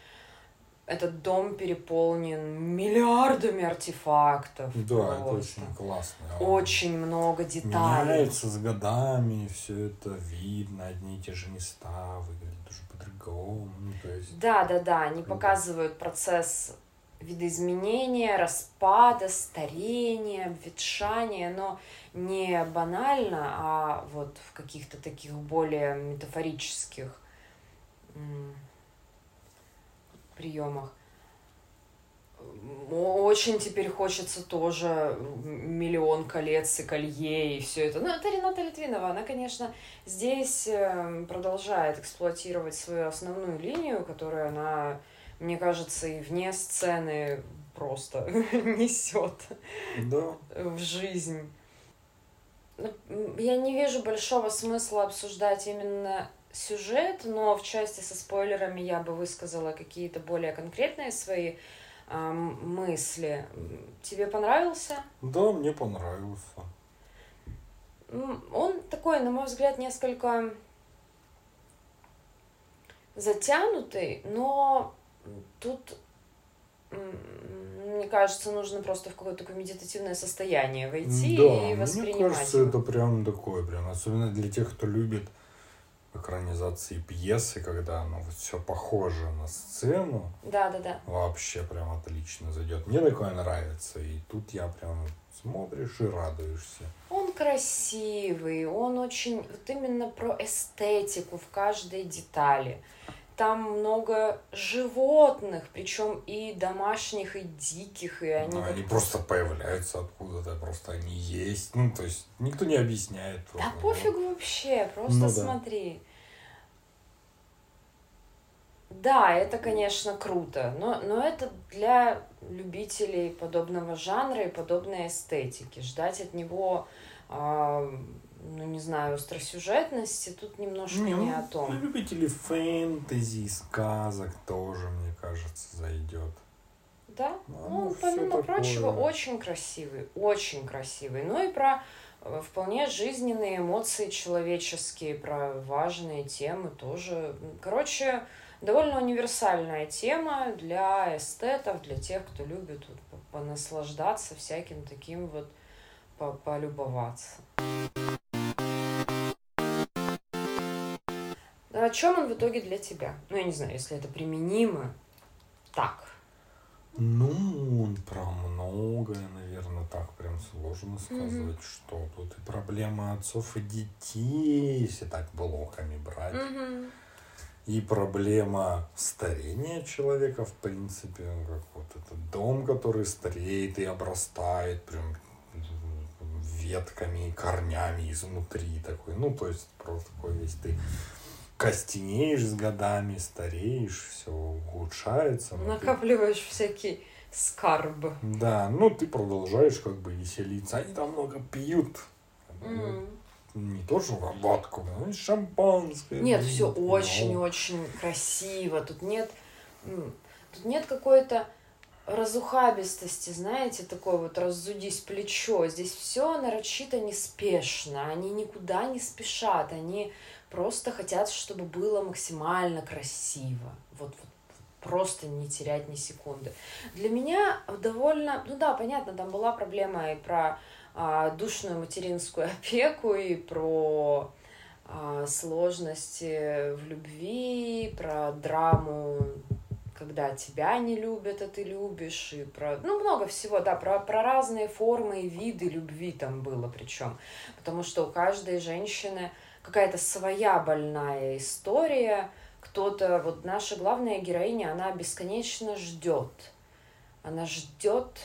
этот дом переполнен миллиардами артефактов. Да, просто. это очень классно. Очень много деталей. Меняется с годами, все это видно, одни и те же места выглядят уже по-другому. Ну, то есть... Да, да, да, они круто. показывают процесс видоизменения, распада, старения, обветшания, но не банально, а вот в каких-то таких более метафорических приемах. Очень теперь хочется тоже миллион колец и колье и все это. Ну, это Рената Литвинова. Она, конечно, здесь эм, продолжает эксплуатировать свою основную линию, которую она, мне кажется, и вне сцены просто несет да. в жизнь. Ну, я не вижу большого смысла обсуждать именно сюжет, но в части со спойлерами я бы высказала какие-то более конкретные свои э, мысли. Тебе понравился? Да, мне понравился. Он такой, на мой взгляд, несколько затянутый, но тут, мне кажется, нужно просто в какое-то такое медитативное состояние войти да, и воспринимать. Мне кажется, его. это прям такое, прям, особенно для тех, кто любит экранизации пьесы, когда оно вот все похоже на сцену. Да, да, да. Вообще прям отлично зайдет. Мне такое нравится. И тут я прям смотришь и радуешься. Он красивый, он очень вот именно про эстетику в каждой детали. Там много животных, причем и домашних, и диких, и они. Ну, они просто появляются откуда-то, просто они есть. Ну, то есть никто не объясняет. Да пофигу вообще, просто ну, смотри. Да, это, конечно, круто, но, но это для любителей подобного жанра и подобной эстетики. Ждать от него, э, ну, не знаю, остросюжетности тут немножко ну, не о том. Для любителей фэнтези, сказок тоже, мне кажется, зайдет. Да? А, ну, ну помимо прочего, очень красивый, очень красивый. Ну и про э, вполне жизненные эмоции человеческие, про важные темы тоже. Короче, довольно универсальная тема для эстетов, для тех, кто любит понаслаждаться всяким таким вот по полюбоваться. О чем он в итоге для тебя? Ну, я не знаю, если это применимо так. Ну, он про многое, наверное, так прям сложно сказать, Мгм. что тут и проблема отцов и детей, если так блоками брать, Мгм. и проблема старения человека, в принципе, как вот этот дом, который стареет и обрастает прям ветками и корнями изнутри такой, ну, то есть просто такой весь ты костенеешь с годами, стареешь, все ухудшается. но ты Накапливаешь всякий скарб. да, ну ты продолжаешь как бы веселиться. Они там много пьют. М. Не то, что водку, но и шампанское. Нет, пьют, все вино. очень-очень красиво. Тут нет, тут нет какой-то разухабистости, знаете, такой вот разудись плечо. Здесь все нарочито неспешно. Они никуда не спешат. Они просто хотят, чтобы было максимально красиво. Вот, вот просто не терять ни секунды. Для меня довольно, ну да, понятно, там была проблема и про а, душную материнскую опеку, и про а, сложности в любви, про драму, когда тебя не любят, а ты любишь, и про, ну, много всего, да, про, про разные формы и виды любви там было причем, потому что у каждой женщины какая-то своя больная история, кто-то, вот наша главная героиня, она бесконечно ждет, она ждет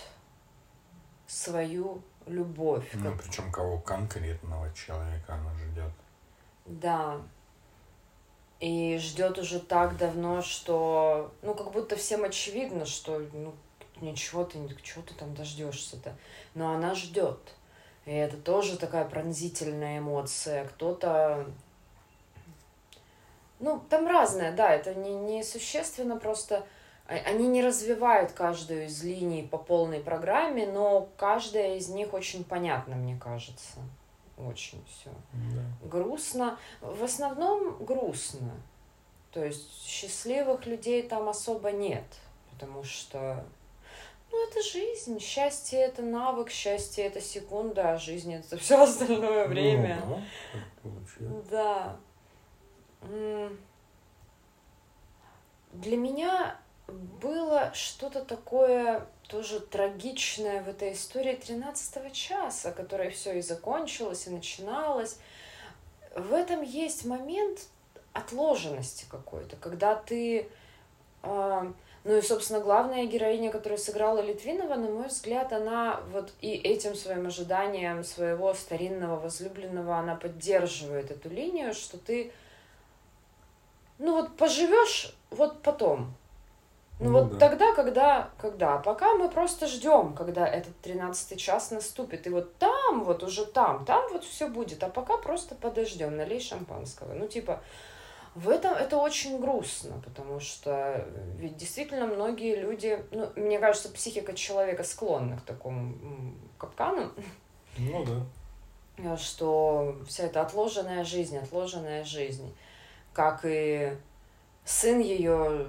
свою любовь, Ну, причем кого конкретного человека она ждет. Да. И ждет уже так давно, что, ну, как будто всем очевидно, что, ну, ничего ты, чего ты там дождешься-то. Но она ждет. И это тоже такая пронзительная эмоция. Кто-то... Ну, там разное, да, это не, не существенно, просто а- они не развивают каждую из линий по полной программе, но каждая из них очень понятна, мне кажется. Очень все Да. грустно. В основном грустно. То есть счастливых людей там особо нет, потому что ну, это жизнь. Счастье это навык, счастье это секунда, а жизнь это все остальное время. Ну, да. Для меня было что-то такое тоже трагичное в этой истории 13 часа, которая все и закончилось, и начиналось. В этом есть момент отложенности какой-то, когда ты... а, ну и, собственно, главная героиня, которую сыграла Литвинова, на мой взгляд, она вот и этим своим ожиданием своего старинного возлюбленного, она поддерживает эту линию, что ты, ну вот поживешь вот потом. Ну, Ну вот да. тогда, когда, когда. А пока мы просто ждем, когда этот тринадцатый час наступит. И вот там, вот уже там, там вот все будет. А пока просто подождем, налей шампанского. Ну, типа, в этом это очень грустно, потому что ведь действительно многие люди, ну, мне кажется, психика человека склонна к такому капкану, Ну да. э, что вся эта отложенная жизнь, отложенная жизнь, как и сын ее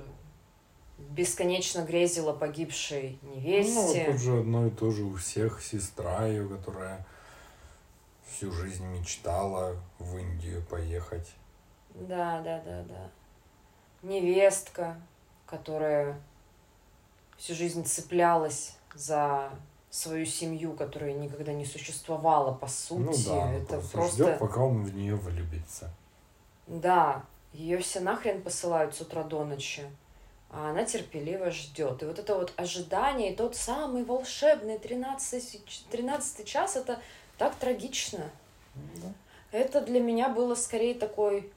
бесконечно грезила погибшей Ну, невесте. тут же одно и то же у всех. Сестра ее, которая всю жизнь мечтала в Индию поехать. Да, да, да, да. Невестка, которая всю жизнь цеплялась за свою семью, которая никогда не существовала по сути. ну да, Это просто, ждет, пока он в нее влюбится. Да, ее все нахрен посылают с утра до ночи, а она терпеливо ждет. И вот это вот ожидание, и тот самый волшебный 13, 13 час, это так трагично. Это для меня было скорее такой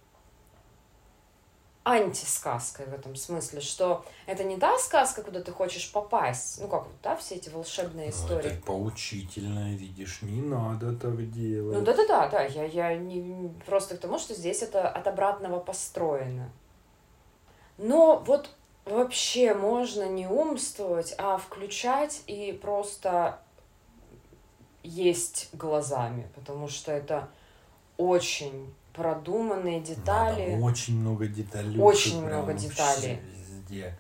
антисказкой в этом смысле, что это не та сказка, куда ты хочешь попасть, ну как вот, да, все эти волшебные Ну, истории. Это поучительное, видишь, не надо так делать. Ну да-да-да, да, я, я не просто к тому, что здесь это от обратного построено. Но вот вообще можно не умствовать, а включать и просто есть глазами, потому что это очень продуманные детали. Надо очень много деталей. Очень много деталей. Везде.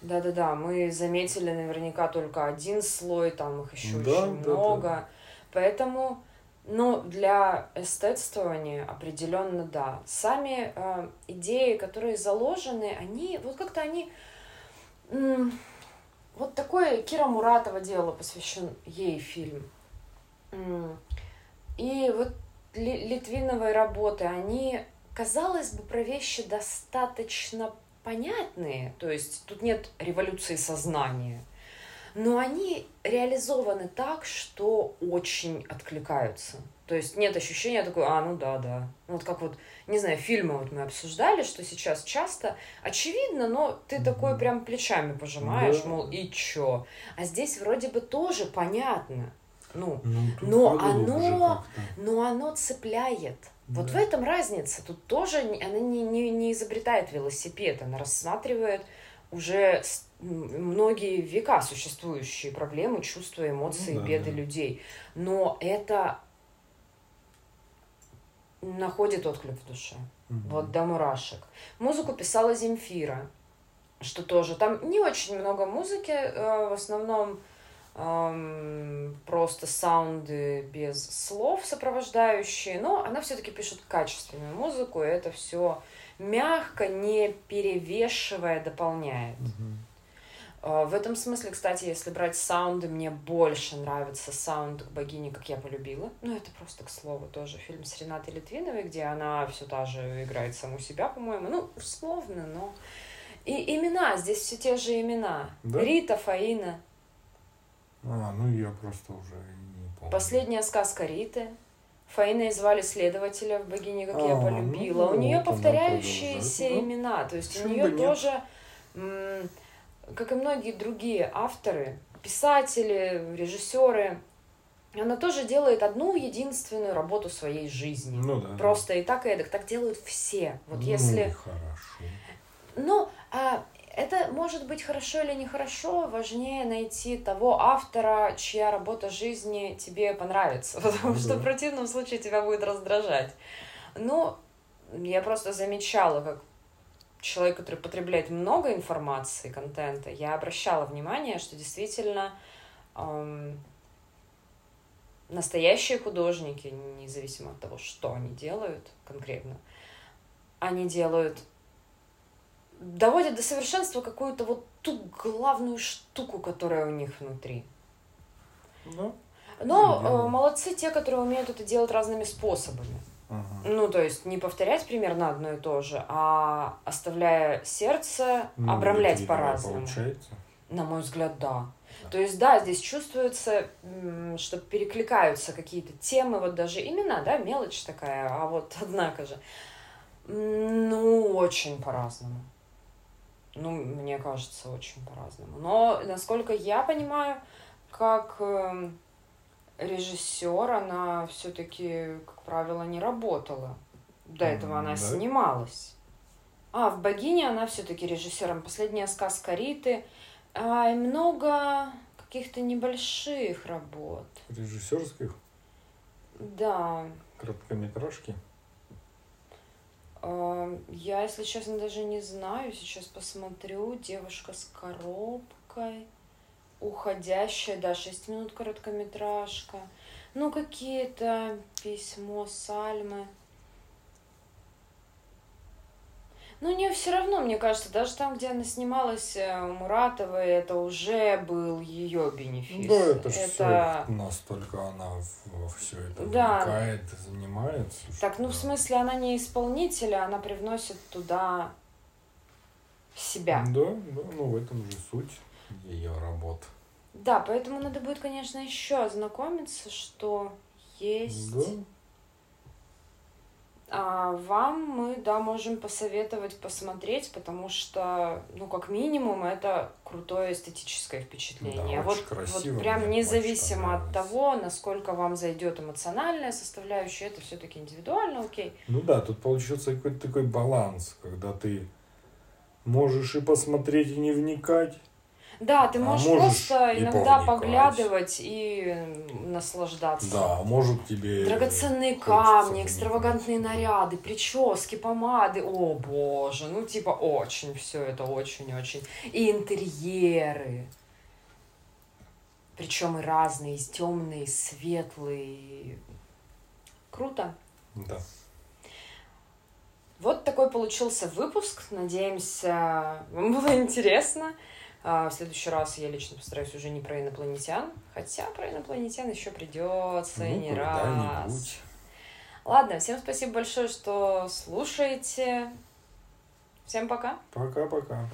Да-да-да, мы заметили наверняка только один слой, там их еще Да, очень да, да. много. Поэтому, ну, для эстетствования определенно да. Сами э, идеи, которые заложены, они, вот как-то они... М- вот такое Кира Муратова делала, посвящен ей фильм. М- и вот Литвиновой работы, они, казалось бы, про вещи достаточно понятные, то есть тут нет революции сознания, но они реализованы так, что очень откликаются. То есть нет ощущения такой, а, ну да, да. Ну, вот как вот, не знаю, фильмы вот мы обсуждали, что сейчас часто очевидно, но ты mm-hmm. такой прям плечами пожимаешь, да. мол, и чё? А здесь вроде бы тоже понятно. Ну, ну но оно, но оно цепляет. Вот да. в этом разница. Тут тоже она не, не, не изобретает велосипед, она рассматривает уже многие века существующие проблемы, чувства, эмоции, ну, да, беды да. людей. Но это находит отклик в душе. Угу. Вот до мурашек. Музыку писала Земфира, что тоже. Там не очень много музыки, э, в основном эм, просто саунды без слов сопровождающие, но она все-таки пишет качественную музыку, и это все мягко, не перевешивая, дополняет. Mm-hmm. В этом смысле, кстати, если брать саунды, мне больше нравится саунд к богине, как я полюбила. Ну, это просто к слову тоже фильм с Ренатой Литвиновой, где она все та же играет саму себя, по-моему. Ну, условно, но... И имена, здесь все те же имена. Да? Рита, Фаина. А, ну я просто уже не помню. Последняя сказка Риты. Фаиной звали следователя в «Богине, как а, я полюбила». Ну, у нее повторяющиеся ну, имена. То есть у нее тоже, как и многие другие авторы, писатели, режиссеры, она тоже делает одну единственную работу своей жизни. Ну, да, Просто да. и так, и эдак. Так делают все. Вот ну, если... хорошо. Ну, а это может быть хорошо или нехорошо, важнее найти того автора, чья работа жизни тебе понравится, потому что в противном случае тебя будет раздражать. Ну, я просто замечала, как человек, который потребляет много информации, контента, я обращала внимание, что действительно эм, настоящие художники, независимо от того, что они делают конкретно, они делают доводят до совершенства какую-то вот ту главную штуку, которая у них внутри. Да. Но э, молодцы те, которые умеют это делать разными способами. Ага. Ну, то есть не повторять примерно одно и то же, а оставляя сердце, ну, обрамлять по-разному. Получается. На мой взгляд, да. да. То есть, да, здесь чувствуется, что перекликаются какие-то темы, вот даже имена, да, мелочь такая, а вот однако же, ну, очень по-разному. Ну, мне кажется, очень по-разному. Но, насколько я понимаю, как э, режиссер, она все-таки, как правило, не работала. До этого она да? снималась. А, в «Богине» она все-таки режиссером. Последняя сказка Риты. А, и много каких-то небольших работ. Режиссерских? Да. Короткометражки? Я, если честно, даже не знаю. Сейчас посмотрю. Девушка с коробкой. Уходящая, да, 6 минут короткометражка. Ну, какие-то письмо, сальмы. Ну, у нее все равно, мне кажется, даже там, где она снималась э, у Муратовой, это уже был ее бенефис. Да, это, это... Все настолько она во все это да. вникает, занимается. Так, ну, в смысле, она не исполнитель, а она привносит туда себя. Да, да, ну, в этом же суть ее работы. Да, поэтому надо будет, конечно, еще ознакомиться, что есть... Да а вам мы, да, можем посоветовать посмотреть, потому что, ну, как минимум, это крутое эстетическое впечатление. Да, вот, красиво, вот прям независимо от того, насколько вам зайдет эмоциональная составляющая, это все-таки индивидуально, окей. Ну да, тут получился какой-то такой баланс, когда ты можешь и посмотреть, и не вникать, да, ты можешь, а можешь просто иногда поглядывать и наслаждаться. Да, может тебе... Драгоценные камни, экстравагантные наряды, прически, помады. О, боже, ну типа очень все это, очень-очень. И интерьеры. Причем и разные, и темные, и светлые. Круто. Да. Вот такой получился выпуск. Надеемся, вам было интересно. А, в следующий раз я лично постараюсь уже не про инопланетян. Хотя про инопланетян еще придется Ну, не раз. Ладно, всем спасибо большое, что слушаете. Всем пока. Пока-пока.